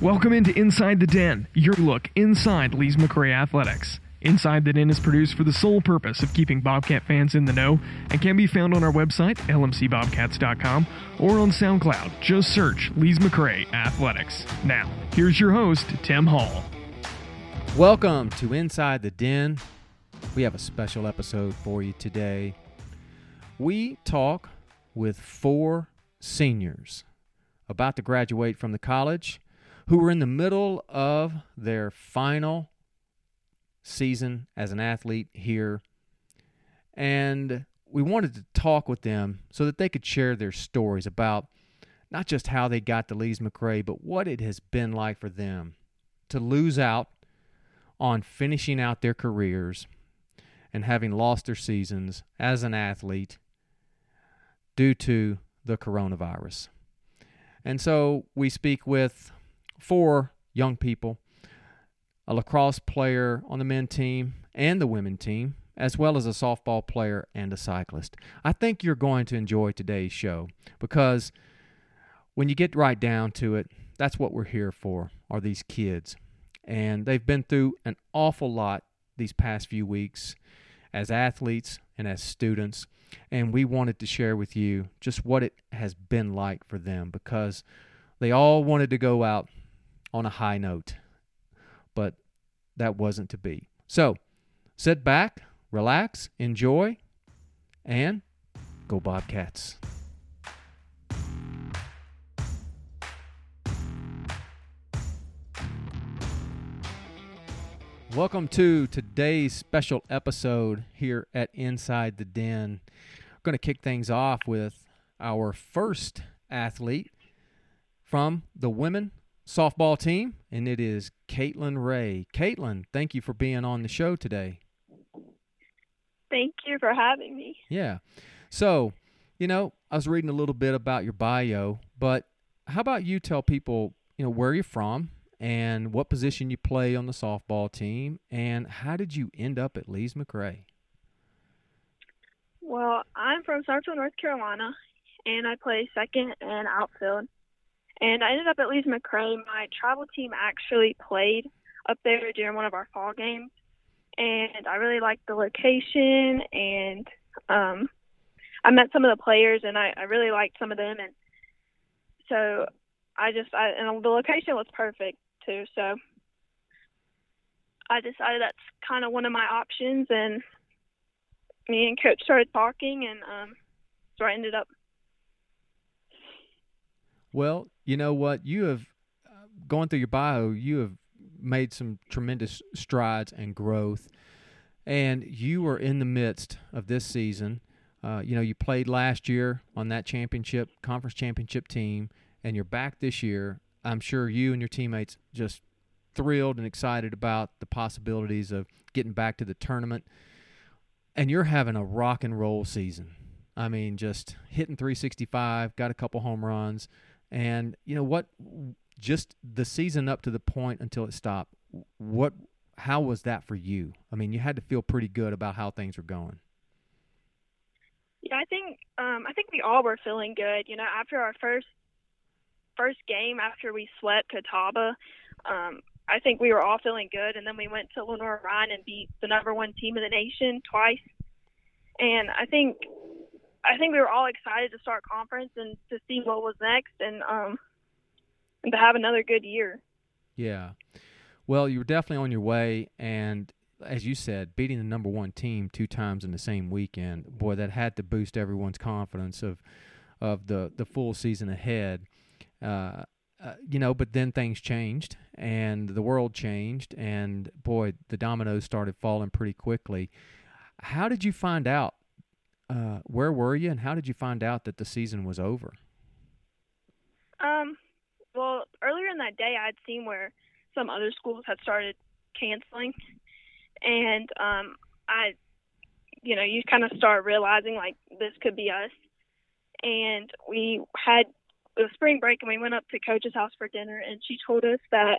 Welcome into Inside the Den, your look inside Lees McRae Athletics. Inside the Den is produced for the sole purpose of keeping Bobcat fans in the know and can be found on our website, lmcbobcats.com, or on SoundCloud. Just search Lees McRae Athletics. Now, here's your host, Tim Hall. Welcome to Inside the Den. We have a special episode for you today. We talk with four seniors about to graduate from the college who were in the middle of their final season as an athlete here. And we wanted to talk with them so that they could share their stories about not just how they got to Lees McRae, but what it has been like for them to lose out on finishing out their careers and having lost their seasons as an athlete due to the coronavirus. And so we speak with four young people a lacrosse player on the men team and the women team, as well as a softball player and a cyclist. I think you're going to enjoy today's show because when you get right down to it, that's what we're here for, are these kids. And they've been through an awful lot these past few weeks as athletes and as students. And we wanted to share with you just what it has been like for them because they all wanted to go out on a high note, but that wasn't to be. So sit back, relax, enjoy, and go Bobcats. Welcome to today's special episode here at Inside the Den. We're going to kick things off with our first athlete from the women softball team, and it is Caitlin Ray. Caitlin, thank you for being on the show today. Thank you for having me. Yeah. So, you know, I was reading a little bit about your bio, but how about you tell people, you know, where you're from and what position you play on the softball team, and how did you end up at Lees McRae? Well, I'm from Central North Carolina, and I play second and outfield. And I ended up at Lees McRae. My travel team actually played up there during one of our fall games, and I really liked the location. And um, I met some of the players, and I, I really liked some of them. And so I just, I, and the location was perfect too. So I decided that's kind of one of my options, and me and coach started talking, and um, so I ended up. Well, you know what? You have uh, going through your bio. You have made some tremendous strides and growth, and you are in the midst of this season. Uh, you know, you played last year on that championship, conference championship team, and you're back this year I'm sure you and your teammates just thrilled and excited about the possibilities of getting back to the tournament. And you're having a rock and roll season. I mean, just hitting 365, got a couple home runs, and you know what? Just the season up to the point until it stopped. What? How was that for you? I mean, you had to feel pretty good about how things were going. Yeah, I think um, I think we all were feeling good. You know, after our first first game after we swept Catawba, um, I think we were all feeling good, and then we went to Lenoir-Rhyne and beat the number one team in the nation twice. And I think, I think we were all excited to start conference and to see what was next, and um, and to have another good year. Yeah, well, you were definitely on your way, and as you said, beating the number one team two times in the same weekend, boy, that had to boost everyone's confidence of of the the full season ahead. Uh, uh, you know, but then things changed and the world changed, and boy, the dominoes started falling pretty quickly. How did you find out? Uh, where were you, and how did you find out that the season was over? Um, well, earlier in that day, I'd seen where some other schools had started canceling, and um, I, you know, you kind of start realizing like this could be us, and we had was spring break and we went up to coach's house for dinner and she told us that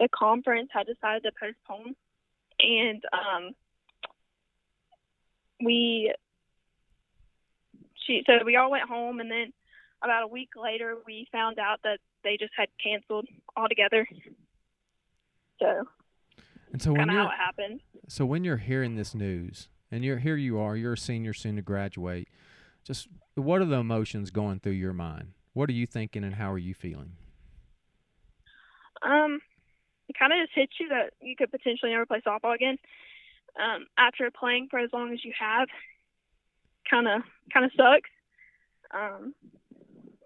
the conference had decided to postpone and um we she so we all went home and then about a week later, we found out that they just had canceled altogether. So And so when you're how it happened. so when you're hearing this news and you're here you are, you're a senior soon to graduate, just what are the emotions going through your mind? What are you thinking and how are you feeling? Um, it kind of just hits you that you could potentially never play softball again. Um, after playing for as long as you have, kind of kind of sucks. Um,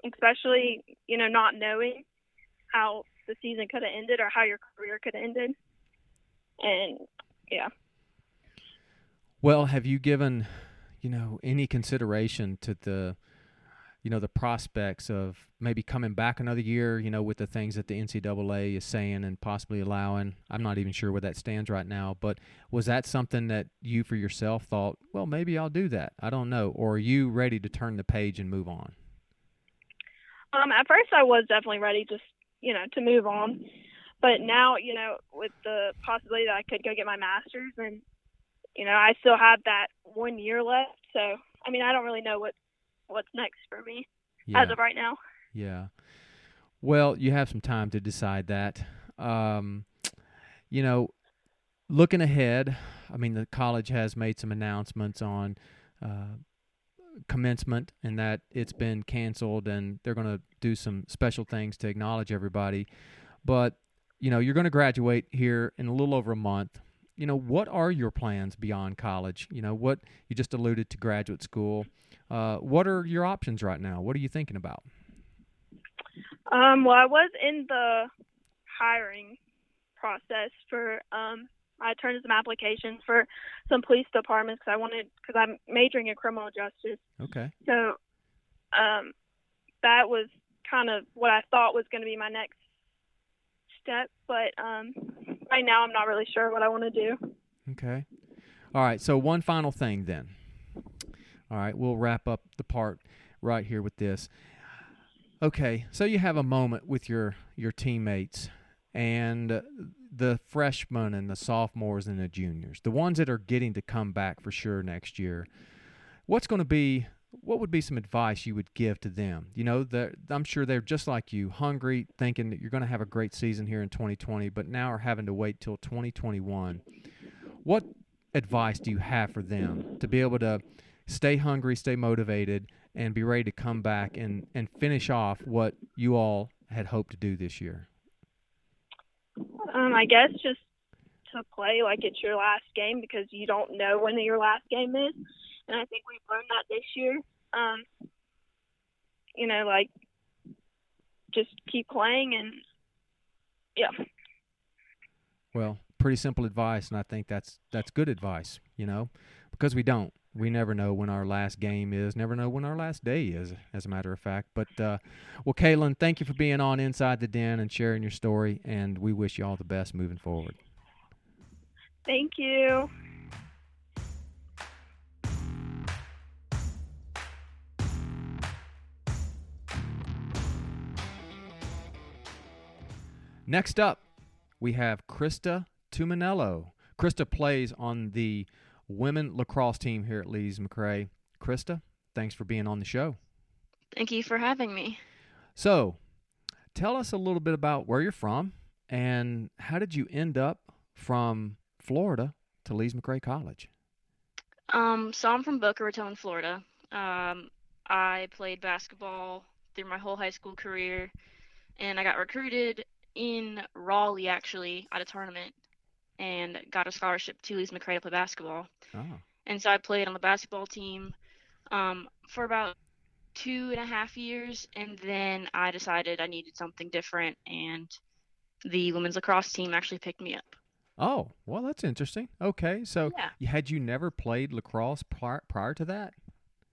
especially you know not knowing how the season could have ended or how your career could have ended. And yeah, Well, have you given, you know, any consideration to the, you know, the prospects of maybe coming back another year, you know, with the things that the NCAA is saying and possibly allowing? I'm not even sure where that stands right now, but was that something that you for yourself thought, well, maybe I'll do that? I don't know. Or are you ready to turn the page and move on? um, at first I was definitely ready just you know to move on, but now you know with the possibility that I could go get my master's and you know I still have that one year left. So I mean I don't really know what what's next for me Yeah. as of right now. Yeah. Well, you have some time to decide that. Um, you know, looking ahead, I mean, the college has made some announcements on uh, commencement and that it's been canceled and they're going to do some special things to acknowledge everybody. But, you know, you're going to graduate here in a little over a month. You know, what are your plans beyond college? You know, what you just alluded to graduate school. Uh, what are your options right now? What are you thinking about? Um, well, I was in the hiring process for um, I turned in some applications for some police departments because I wanted because I'm majoring in criminal justice. Okay. So um, that was kind of what I thought was going to be my next step. But um, right now, I'm not really sure what I want to do. Okay. All right. So one final thing then. All right, we'll wrap up the part right here with this. Okay, so you have a moment with your your teammates and the freshmen and the sophomores and the juniors, the ones that are getting to come back for sure next year. What's going to be what would be some advice you would give to them? You know, I'm sure they're just like you, hungry, thinking that you're going to have a great season here in 2020, but now are having to wait till 2021. What advice do you have for them to be able to stay hungry, stay motivated, and be ready to come back and, and finish off what you all had hoped to do this year? Um, I guess just to play like it's your last game because you don't know when your last game is, and I think we've learned that this year. Um, you know, like just keep playing and yeah. Well, pretty simple advice, and I think that's that's good advice. You know, because we don't, we never know when our last game is, never know when our last day is, as a matter of fact. But uh, well, Caitlin, thank you for being on Inside the Den and sharing your story, and we wish you all the best moving forward. Thank you. Next up, we have Krista Tuminello. Krista plays on the women lacrosse team here at Lees McRae. Krista, thanks for being on the show. Thank you for having me. So, tell us a little bit about where you're from and how did you end up from Florida to Lees McRae College? Um, so I'm from Boca Raton, Florida. Um, I played basketball through my whole high school career, and I got recruited in Raleigh actually at a tournament, and got a scholarship to Lees McRae to play basketball. Oh, And so I played on the basketball team um, for about two and a half years, and then I decided I needed something different, and the women's lacrosse team actually picked me up. oh, well, that's interesting. Okay, so Yeah. had you never played lacrosse prior, prior to that?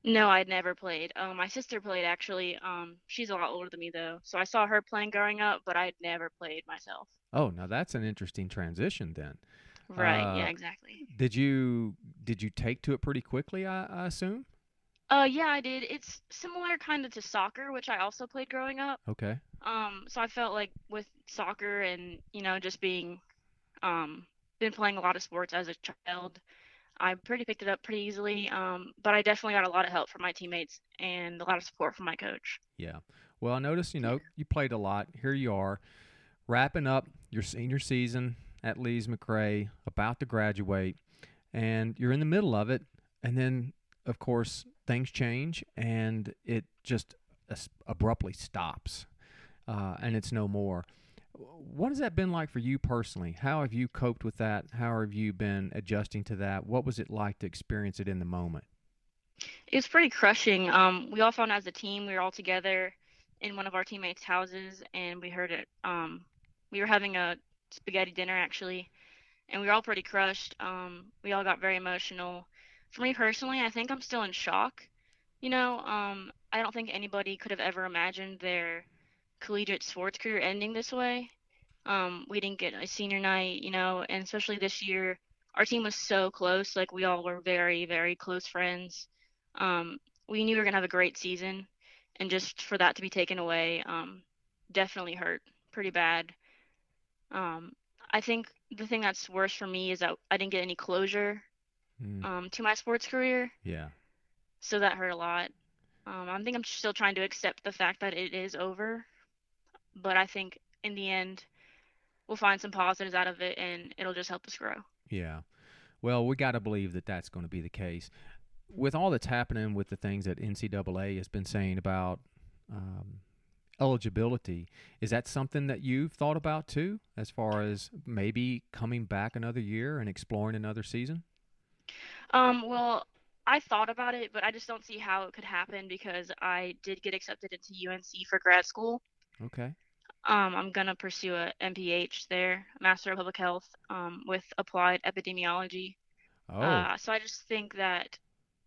No, I'd never played. Um, my sister played actually. Um, she's a lot older than me though, so I saw her playing growing up, but I'd never played myself. Oh, now that's an interesting transition then. Right, Uh, yeah, exactly. Did you did you take to it pretty quickly? I, I assume. Uh, yeah, I did. It's similar kind of to soccer, which I also played growing up. Okay. Um, so I felt like with soccer and, you know, just being, um, been playing a lot of sports as a child, I pretty picked it up pretty easily, um, but I definitely got a lot of help from my teammates and a lot of support from my coach. Yeah. Well, I noticed, you know, you played a lot. Here you are, wrapping up your senior season at Lees McRae, about to graduate, and you're in the middle of it. And then, of course, things change and it just abruptly stops uh, and it's no more. What has that been like for you personally? How have you coped with that? How have you been adjusting to that? What was it like to experience it in the moment? It was pretty crushing. Um, we all found as a team, we were all together in one of our teammates' houses, and we heard it. Um, we were having a spaghetti dinner actually, and we were all pretty crushed. Um, we all got very emotional. For me personally, I think I'm still in shock. You know, um, I don't think anybody could have ever imagined their collegiate sports career ending this way. Um, we didn't get a senior night, you know, and especially this year, our team was so close. Like we all were very, very close friends. Um, we knew we were gonna have a great season, and just for that to be taken away, um, definitely hurt pretty bad. Um, I think the thing that's worse for me is that I didn't get any closure mm. um, to my sports career. Yeah. So that hurt a lot. Um, I think I'm still trying to accept the fact that it is over, but I think in the end, we'll find some positives out of it, and it'll just help us grow. Yeah. Well, we got to believe that that's going to be the case. With all that's happening with the things that NCAA has been saying about um, eligibility. Is that something that you've thought about too, as far as maybe coming back another year and exploring another season? Um, well, I thought about it, but I just don't see how it could happen because I did get accepted into UNC for grad school. Okay. Um, I'm gonna pursue a MPH there, Master of Public Health, um, with applied epidemiology. Oh. Uh, so I just think that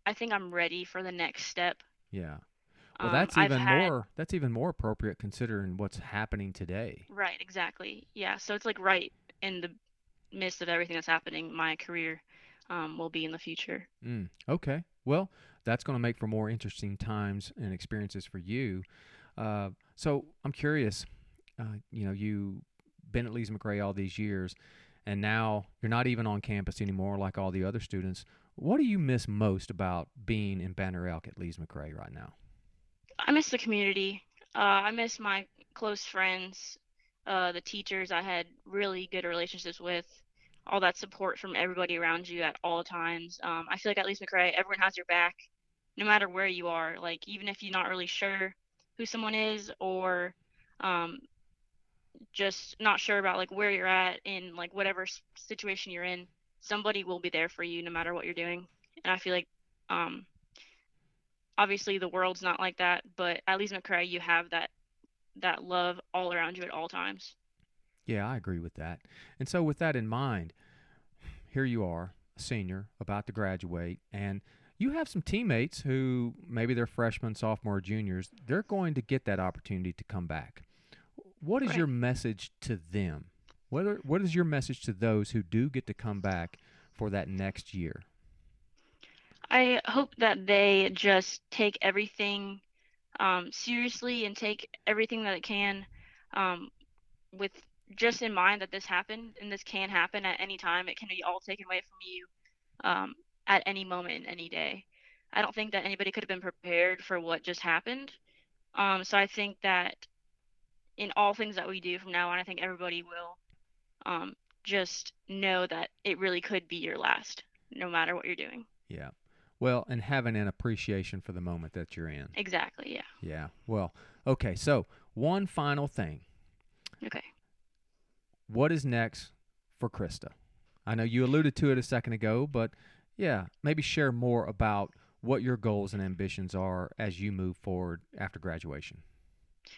I think I'm ready for the next step. Yeah. Well, um, that's even had, more. That's even more appropriate considering what's happening today. Right. Exactly. Yeah. So it's like right in the midst of everything that's happening. My career um, will be in the future. Mm, okay. Well, that's going to make for more interesting times and experiences for you. Uh, so I'm curious. Uh, you know, you been at Lees McRae all these years, and now you're not even on campus anymore like all the other students. What do you miss most about being in Banner Elk at Lees McRae right now? I miss the community. Uh, I miss my close friends, uh, the teachers I had really good relationships with, all that support from everybody around you at all times. Um, I feel like at Lees McRae, everyone has your back, no matter where you are. Like even if you're not really sure who someone is, or um, just not sure about like where you're at in like whatever situation you're in, somebody will be there for you no matter what you're doing. And I feel like um, obviously the world's not like that, but at Lees McRae you have that that love all around you at all times. Yeah, I agree with that. And so with that in mind, here you are, a senior, about to graduate, and you have some teammates who maybe they're freshmen, sophomore, juniors. They're going to get that opportunity to come back. What is right. your message to them? What are, what is your message to those who do get to come back for that next year? I hope that they just take everything um, seriously and take everything that it can um, with just in mind that this happened and this can happen at any time. It can be all taken away from you um, at any moment, any day. I don't think that anybody could have been prepared for what just happened. Um, so I think that in all things that we do from now on, I think everybody will um, just know that it really could be your last, no matter what you're doing. Yeah. Well, and having an appreciation for the moment that you're in. Exactly, yeah. Yeah. Well, okay. So, one final thing. Okay. What is next for Krista? I know you alluded to it a second ago, but yeah, maybe share more about what your goals and ambitions are as you move forward after graduation.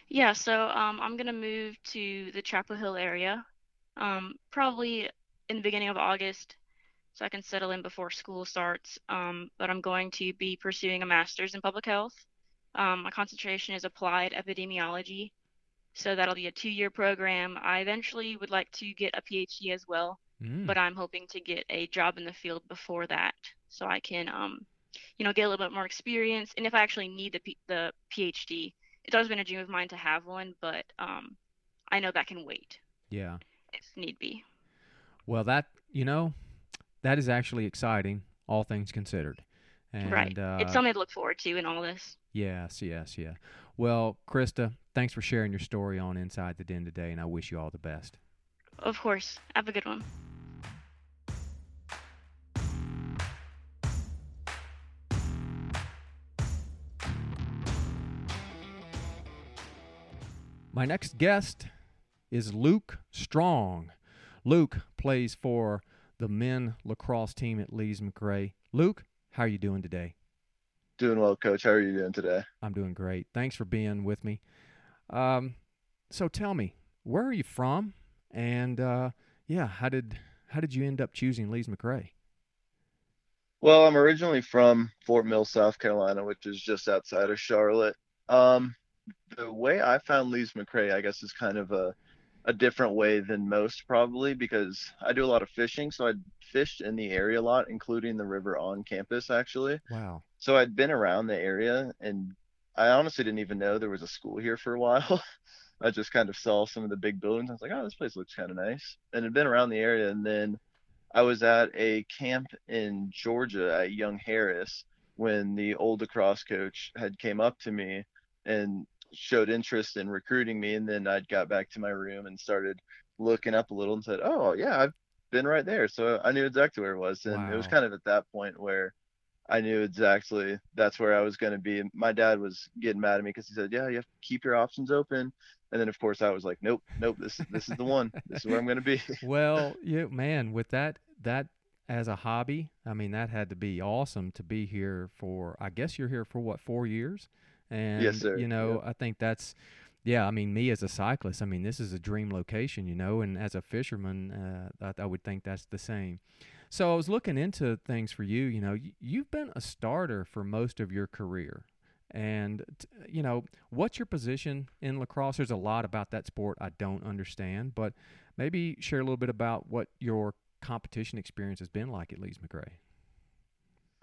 Yeah, so um, I'm going to move to the Chapel Hill area um, probably in the beginning of August so I can settle in before school starts. Um, but I'm going to be pursuing a master's in public health. Um, my concentration is applied epidemiology, so that'll be a two-year program. I eventually would like to get a PhD as well, mm. but I'm hoping to get a job in the field before that, so I can, um, you know, get a little bit more experience. And if I actually need the P- the PhD, it's always been a dream of mine to have one, but um, I know that can wait. Yeah. If need be. Well, that you know, that is actually exciting. all things considered. And, right. Uh, it's something to look forward to in all this. Yes, yes, yeah. Well, Krista, thanks for sharing your story on Inside the Den today, and I wish you all the best. Of course. Have a good one. My next guest is Luke Strong. Luke plays for the men lacrosse team at Lees McRae. Luke, how are you doing today? Doing well, Coach. How are you doing today? I'm doing great. Thanks for being with me. Um, so tell me, where are you from? And uh, yeah, how did how did you end up choosing Lees McRae? Well, I'm originally from Fort Mill, South Carolina, which is just outside of Charlotte. Um, the way I found Lees McRae, I guess, is kind of a a different way than most probably because I do a lot of fishing. So I fished in the area a lot, including the river on campus actually. Wow. So I'd been around the area and I honestly didn't even know there was a school here for a while. I just kind of saw some of the big buildings. I was like, oh, this place looks kind of nice. And had been around the area. And then I was at a camp in Georgia at Young Harris when the old lacrosse coach had came up to me and showed interest in recruiting me and then I'd got back to my room and started looking up a little and said, "Oh, yeah, I've been right there." So I knew exactly where it was and wow. it was kind of at that point where I knew exactly that's where I was going to be. My dad was getting mad at me because he said, "Yeah, you have to keep your options open." And then of course I was like, "Nope, nope, this this is the one. This is where I'm going to be." well, yeah, man, with that that as a hobby, I mean, that had to be awesome to be here for. I guess you're here for what four years? And yes, sir. you know. I think that's yeah, I mean, me as a cyclist, I mean, this is a dream location, you know, and as a fisherman, uh, I, I, would think that's the same. So I was looking into things for you. You know, you've been a starter for most of your career. And, you know, what's your position in lacrosse? There's a lot about that sport I don't understand, but maybe share a little bit about what your competition experience has been like at Lees McRae.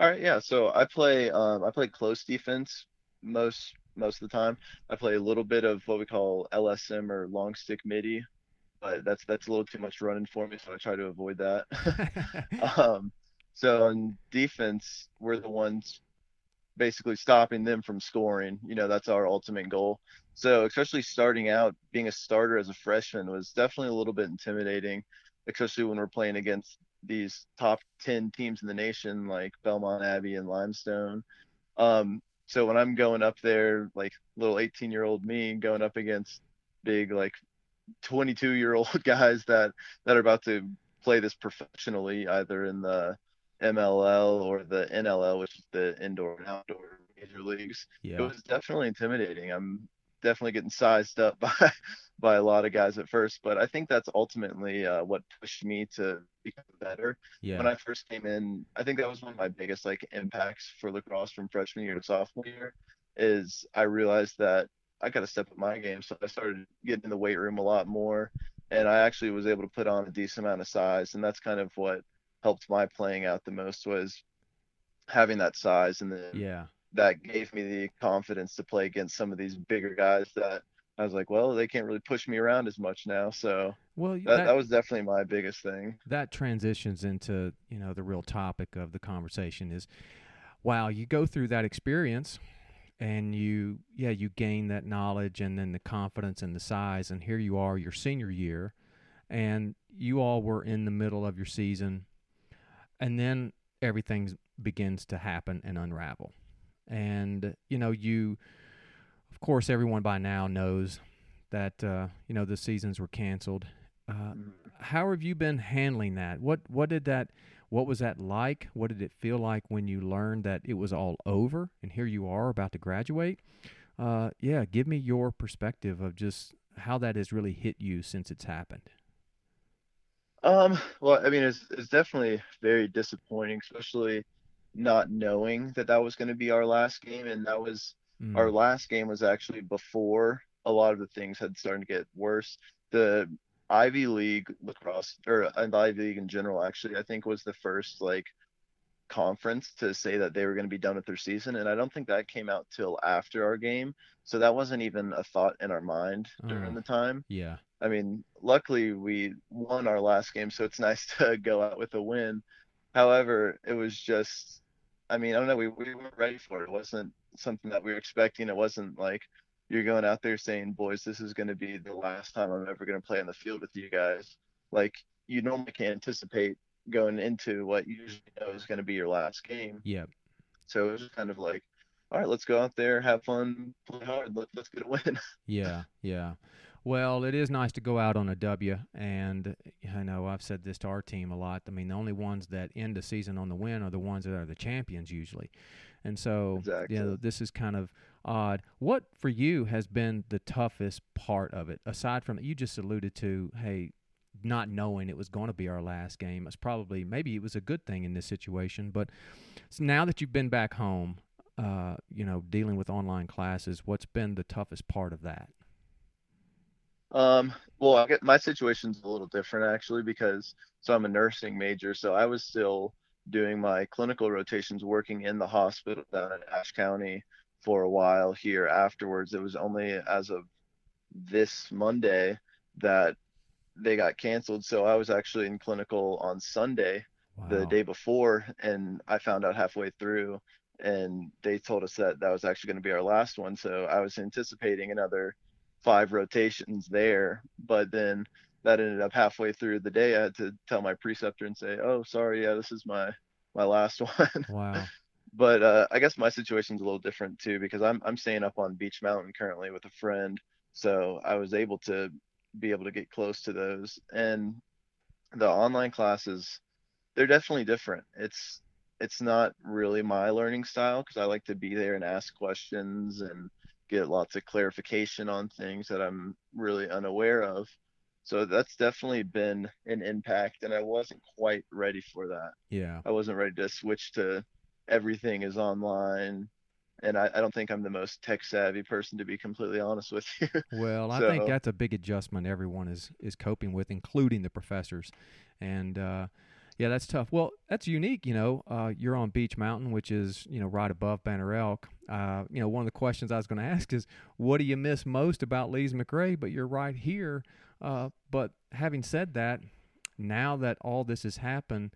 All right, yeah. So I play um, I play close defense most most of the time. I play a little bit of what we call LSM or long stick middie, but that's that's a little too much running for me, so I try to avoid that. um, so on defense, we're the ones basically stopping them from scoring. You know, that's our ultimate goal. So especially starting out, being a starter as a freshman was definitely a little bit intimidating, especially when we're playing against these top 10 teams in the nation like Belmont Abbey and Limestone. Um, so when I'm going up there, like little 18 year old me going up against big like 22 year old guys that that are about to play this professionally, either in the MLL or the NLL, which is the indoor and outdoor major leagues. Yeah. It was definitely intimidating. I'm definitely getting sized up by by a lot of guys at first, but I think that's ultimately uh, what pushed me to become better. Yeah. When I first came in, I think that was one of my biggest like impacts for lacrosse from freshman year to sophomore year. Is I realized that I got to step up my game, so I started getting in the weight room a lot more, and I actually was able to put on a decent amount of size, and that's kind of what helped my playing out the most was having that size, and then yeah, that gave me the confidence to play against some of these bigger guys that I was like, well, they can't really push me around as much now. So well, that, that, that, was definitely my biggest thing. That transitions into you know the real topic of the conversation is, wow, you go through that experience, and you yeah you gain that knowledge and then the confidence and the size, and here you are your senior year, and you all were in the middle of your season, and then everything begins to happen and unravel, and you know you of course, everyone by now knows that uh, you know the seasons were canceled. Uh, mm-hmm. how have you been handling that? What what did that what was that like? What did it feel like when you learned that it was all over and here you are about to graduate? Uh, yeah, give me your perspective of just how that has really hit you since it's happened. Um, well, I mean, it's it's definitely very disappointing, especially not knowing that that was going to be our last game, and that was Mm. Our last game was actually before a lot of the things had started to get worse. The Ivy League lacrosse or uh, the Ivy League in general actually I think was the first like conference to say that they were going to be done with their season and I don't think that came out till after our game. So that wasn't even a thought in our mind during uh, the time. Yeah. I mean, luckily we won our last game so it's nice to go out with a win. However, it was just, I mean, I don't know, we, we weren't ready for it. It wasn't something that we were expecting. It wasn't like you're going out there saying, boys, this is going to be the last time I'm ever going to play on the field with you guys. Like you normally can't anticipate going into what you usually know is going to be your last game. Yep. So it was kind of like, all right, let's go out there, have fun, play hard, let, let's get a win. Yeah, yeah. Well, it is nice to go out on a W, and I know I've said this to our team a lot. I mean, the only ones that end the season on the win are the ones that are the champions usually, and so Exactly. you know this is kind of odd. What for you has been the toughest part of it, aside from that you just alluded to, hey, not knowing it was going to be our last game. It's probably maybe it was a good thing in this situation, but now that you've been back home, uh, you know, dealing with online classes, what's been the toughest part of that? Um, well, I get my situation's a little different actually because so I'm a nursing major, so I was still doing my clinical rotations working in the hospital down in Ashe County for a while here afterwards. It was only as of this Monday that they got canceled. So I was actually in clinical on Sunday, the day before, and I found out halfway through, and they told us that that was actually going to be our last one. So I was anticipating another five rotations there, but then that ended up halfway through the day. I had to tell my preceptor and say, "Oh, sorry, yeah, this is my my last one." Wow. but uh, I guess my situation's a little different too because I'm I'm staying up on Beech Mountain currently with a friend, so I was able to be able to get close to those. And the online classes, they're definitely different. It's it's not really my learning style because I like to be there and ask questions and get lots of clarification on things that I'm really unaware of. So that's definitely been an impact, and I wasn't quite ready for that. Yeah. I wasn't ready to switch to everything is online. And I, I don't think I'm the most tech savvy person to be completely honest with you. Well, I think that's a big adjustment everyone is is coping with, including the professors. And uh, yeah, that's tough. Well, that's unique. You know, uh, you're on Beech Mountain, which is you know right above Banner Elk. Uh, you know, one of the questions I was going to ask is, what do you miss most about Lees McRae? But you're right here. Uh, but having said that, now that all this has happened,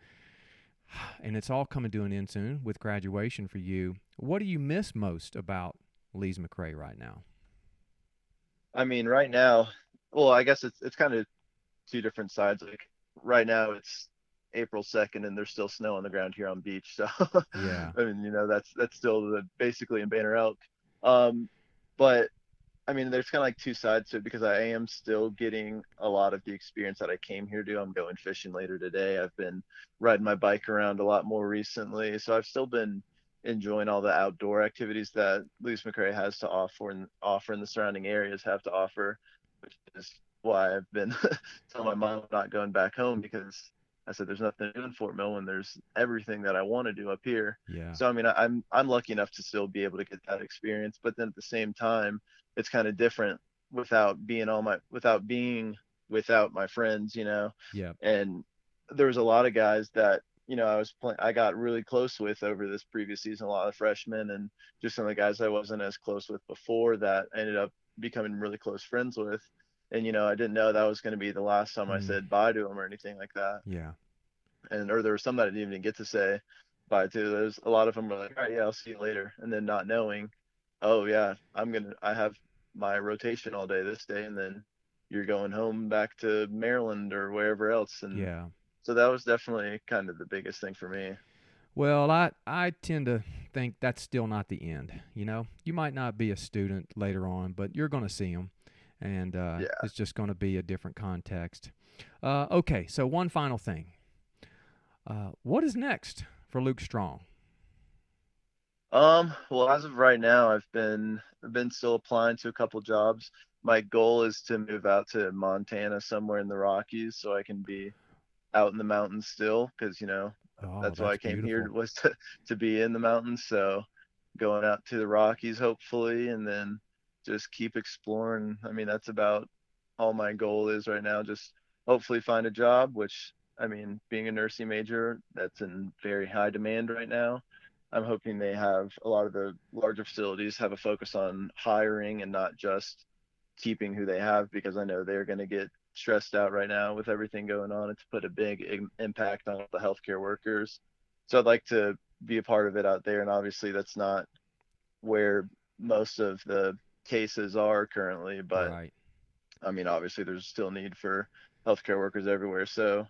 and it's all coming to an end soon with graduation for you, what do you miss most about Lees McRae right now? I mean, right now, well, I guess it's it's kind of two different sides. Like right now, it's April 2nd, and there's still snow on the ground here on Beech. So Yeah. I mean, you know, that's that's still the basically in Banner Elk. Um, but I mean, there's kind of like two sides to it because I am still getting a lot of the experience that I came here to. I'm going fishing later today. I've been riding my bike around a lot more recently, so I've still been enjoying all the outdoor activities that Lees McRae has to offer and offer in the surrounding areas have to offer, which is why I've been telling my mom I'm not going back home because I said there's nothing to do in Fort Mill and there's everything that I want to do up here. Yeah. So I mean, I- I'm I'm lucky enough to still be able to get that experience, but then at the same time, it's kind of different without being all my without being without my friends, you know. Yeah. And there was a lot of guys that you know I was playing, I got really close with over this previous season. A lot of freshmen and just some of the guys I wasn't as close with before that I ended up becoming really close friends with. And you know, I didn't know that was going to be the last time I Mm. said bye to them or anything like that Yeah. and or there were some that I didn't even get to say bye to. There's a lot of them were like, all right, yeah, I'll see you later, and then not knowing, oh yeah, I'm gonna, I have my rotation all day this day, and then you're going home back to Maryland or wherever else, and Yeah. so that was definitely kind of the biggest thing for me. Well, I I tend to think that's still not the end. You know, you might not be a student later on, but you're going to see them, and uh, Yeah. it's just going to be a different context. Uh, okay, so one final thing. Uh, what is next for Luke Strong? Um, well, as of right now, I've been I've been still applying to a couple jobs. My goal is to move out to Montana, somewhere in the Rockies, so I can be out in the mountains still, because you know Oh, that's why I came here was to, to be in the mountains. So going out to the Rockies hopefully and then just keep exploring. I mean, that's about all my goal is right now. Just hopefully find a job, which I mean, being a nursing major, that's in very high demand right now. I'm hoping they have a lot of the larger facilities have a focus on hiring and not just keeping who they have because I know they're going to get stressed out right now with everything going on. It's put a big impact on the healthcare workers. So I'd like to be a part of it out there. And obviously, that's not where most of the cases are currently, but right. I mean, obviously, there's still need for healthcare workers everywhere. So,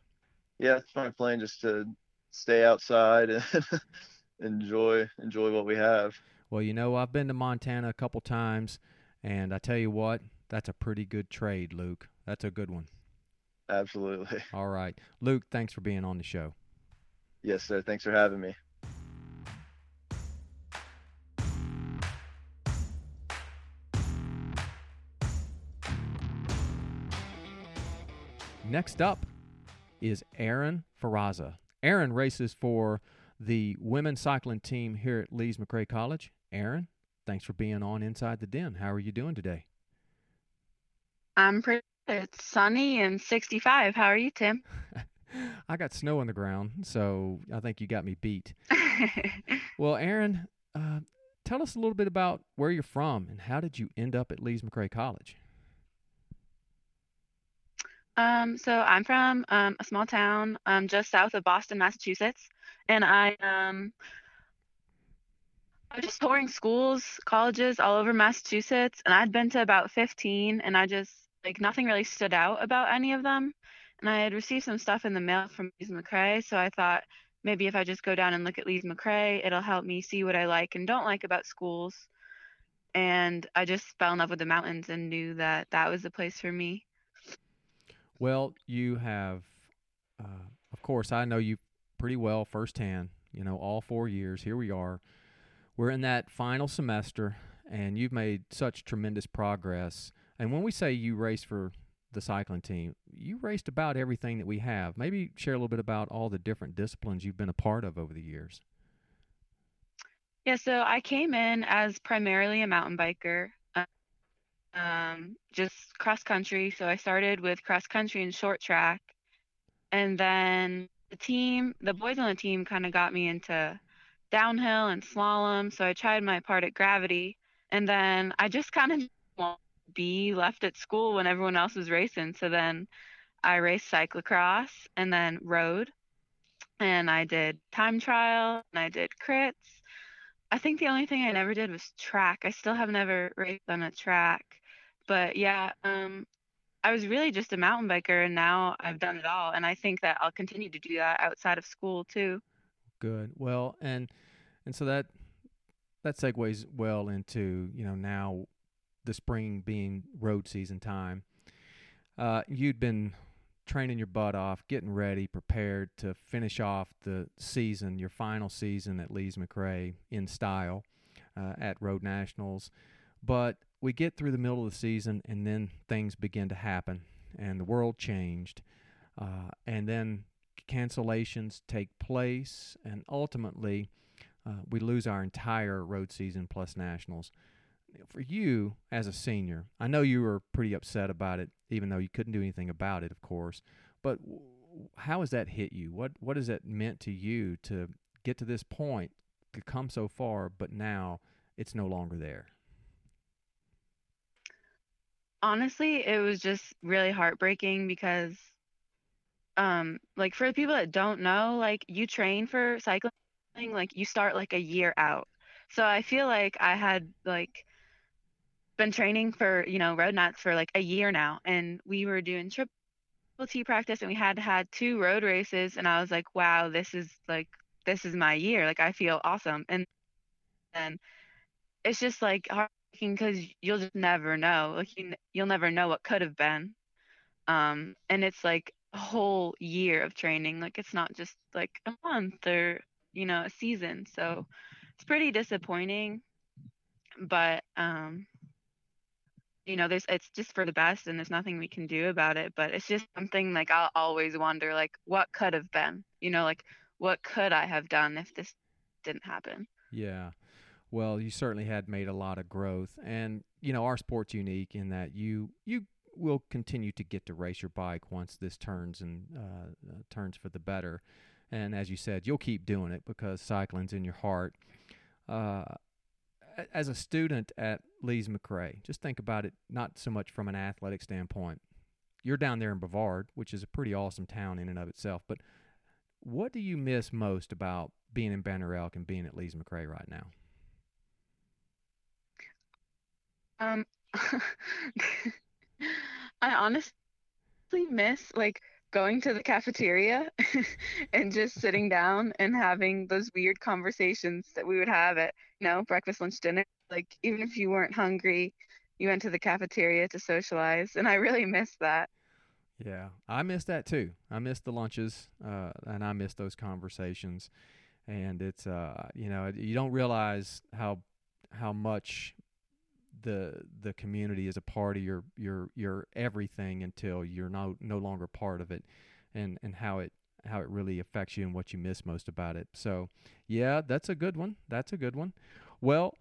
yeah, it's my plan just to stay outside and enjoy enjoy what we have. Well, you know, I've been to Montana a couple times, and I tell you what, that's a pretty good trade, Luke. That's a good one. Absolutely. All right, Luke. Thanks for being on the show. Yes, sir. Thanks for having me. Next up is Aaron Ferraza. Aaron races for the women's cycling team here at Lees McRae College. Aaron, thanks for being on Inside the Den. How are you doing today? I'm pretty. It's sunny and 65. How are you, Tim? I got snow on the ground, so I think you got me beat. well, Aaron, uh, tell us a little bit about where you're from and how did you end up at Lees McRae College? Um, so I'm from um, a small town um, just south of Boston, Massachusetts, and I um, I was just touring schools, colleges all over Massachusetts, and I'd been to about 15, and I just like nothing really stood out about any of them. And I had received some stuff in the mail from Lees McRae, so I thought maybe if I just go down and look at Lees McRae, it'll help me see what I like and don't like about schools. And I just fell in love with the mountains and knew that that was the place for me. Well, you have, uh, of course, I know you pretty well firsthand. You know, all four years. Here we are. We're in that final semester, and you've made such tremendous progress. And when we say you race for the cycling team, you raced about everything that we have. Maybe share a little bit about all the different disciplines you've been a part of over the years. Yeah, so I came in as primarily a mountain biker, um, just cross country. So I started with cross country and short track. And then the team, the boys on the team kind of got me into downhill and slalom. So I tried my part at gravity. And then I just kind of want be left at school when everyone else was racing. So then I raced cyclocross and then road. And I did time trial and I did crits. I think the only thing I never did was track. I still have never raced on a track. But yeah, um, I was really just a mountain biker and now I've done it all. And I think that I'll continue to do that outside of school too. Good. Well, and and so that that segues well into you know now the spring being road season time. Uh, you'd been training your butt off, getting ready, prepared to finish off the season, your final season at Lees McRae in style uh, at Road Nationals. But we get through the middle of the season, and then things begin to happen, and the world changed, uh, and then cancellations take place, and ultimately uh, we lose our entire road season plus nationals. For you as a senior, I know you were pretty upset about it, even though you couldn't do anything about it, of course. But how has that hit you? What what has that meant to you to get to this point, to come so far, but now it's no longer there? Honestly, it was just really heartbreaking because um like for the people that don't know, like you train for cycling, like you start like a year out. So I feel like I had like been training for, you know, road nats for like a year now and we were doing triple T practice and we had had two road races and I was like, wow, this is like this is my year. Like I feel awesome. And then it's just like because you'll just never know. Like you, you'll never know what could have been. Um, and it's like a whole year of training. Like it's not just like a month or you know a season. So it's pretty disappointing. But um, you know, there's it's just for the best, and there's nothing we can do about it. But it's just something like I'll always wonder, like what could have been. You know, like what could I have done if this didn't happen? Yeah. Well, you certainly had made a lot of growth, and you know our sport's unique in that you you will continue to get to race your bike once this turns and uh, uh, turns for the better. And as you said, you'll keep doing it because cycling's in your heart. Uh, as a student at Lees McRae, just think about it not so much from an athletic standpoint. you're down there in Brevard, which is a pretty awesome town in and of itself. But what do you miss most about being in Banner Elk and being at Lees McRae right now? Um, I honestly miss like going to the cafeteria and just sitting down and having those weird conversations that we would have at, you know, breakfast, lunch, dinner. Like even if you weren't hungry, you went to the cafeteria to socialize, and I really miss that. Yeah, I miss that too. I miss the lunches, uh, and I miss those conversations. And it's, uh, you know, you don't realize how how much the the community is a part of your your your everything until you're no no longer part of it, and and how it how it really affects you and what you miss most about it. So, yeah, that's a good one. That's a good one. Well,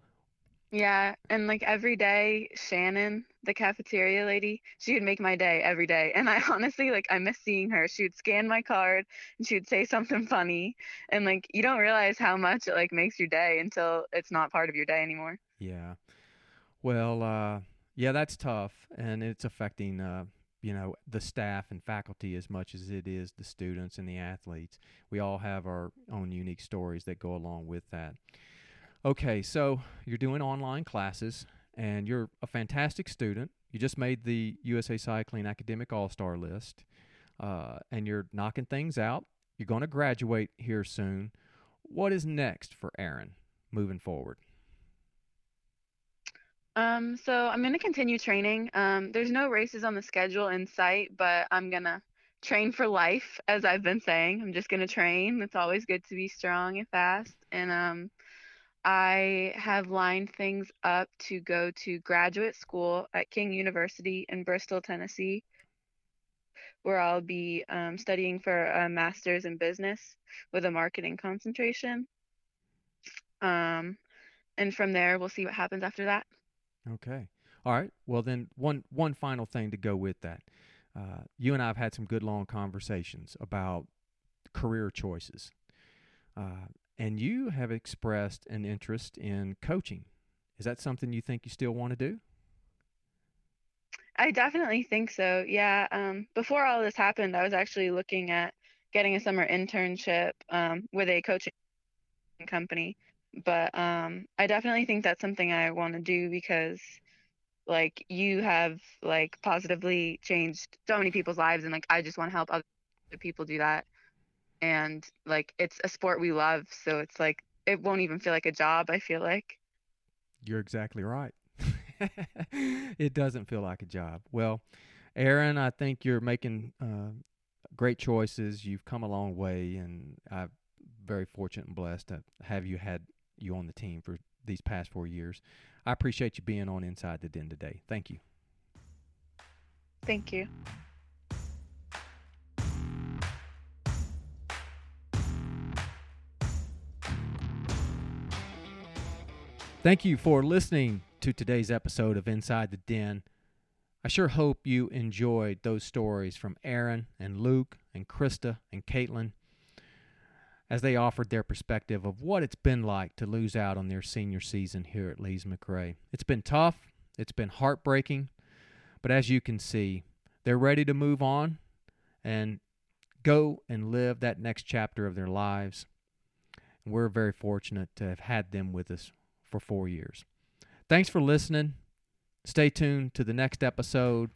yeah, and like every day, Shannon, the cafeteria lady, she would make my day every day. And I honestly like I miss seeing her. She would scan my card and she would say something funny. And like you don't realize how much it like makes your day until it's not part of your day anymore. Yeah. Well, uh, yeah, that's tough, and it's affecting uh, you know the staff and faculty as much as it is the students and the athletes. We all have our own unique stories that go along with that. Okay, so you're doing online classes, and you're a fantastic student. You just made the USA Cycling Academic All Star list, uh, and you're knocking things out. You're going to graduate here soon. What is next for Aaron moving forward? Um, so I'm gonna continue training. Um, there's no races on the schedule in sight, but I'm gonna train for life, as I've been saying. I'm just gonna train. It's always good to be strong and fast. And um, I have lined things up to go to graduate school at King University in Bristol, Tennessee, where I'll be um, studying for a master's in business with a marketing concentration. Um, and from there, we'll see what happens after that. Okay. All right. Well, then one one final thing to go with that. Uh, you and I have had some good long conversations about career choices, uh, and you have expressed an interest in coaching. Is that something you think you still want to do? I definitely think so. Yeah. Um, before all this happened, I was actually looking at getting a summer internship um, with a coaching company but um I definitely think that's something I want to do because like you have like positively changed so many people's lives and like I just want to help other people do that and like it's a sport we love so it's like it won't even feel like a job I feel like You're exactly right. it doesn't feel like a job. Well, Aaron, I think you're making uh, great choices. You've come a long way, and I'm very fortunate and blessed to have you had you on the team for these past four years. I appreciate you being on Inside the Den today. Thank you. Thank you. Thank you for listening to today's episode of Inside the Den. I sure hope you enjoyed those stories from Aaron and Luke and Krista and Caitlin as they offered their perspective of what it's been like to lose out on their senior season here at Lees McRae. It's been tough, it's been heartbreaking, but as you can see, they're ready to move on and go and live that next chapter of their lives. And we're very fortunate to have had them with us for four years. Thanks for listening. Stay tuned to the next episode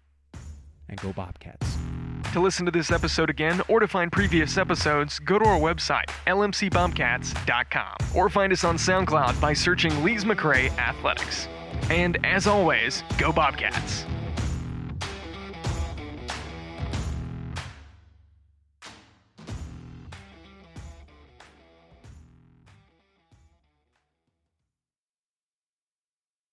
and go Bobcats. To listen to this episode again or to find previous episodes, go to our website, lmcbobcats.com, or find us on SoundCloud by searching Lees McRae Athletics. And as always, go Bobcats!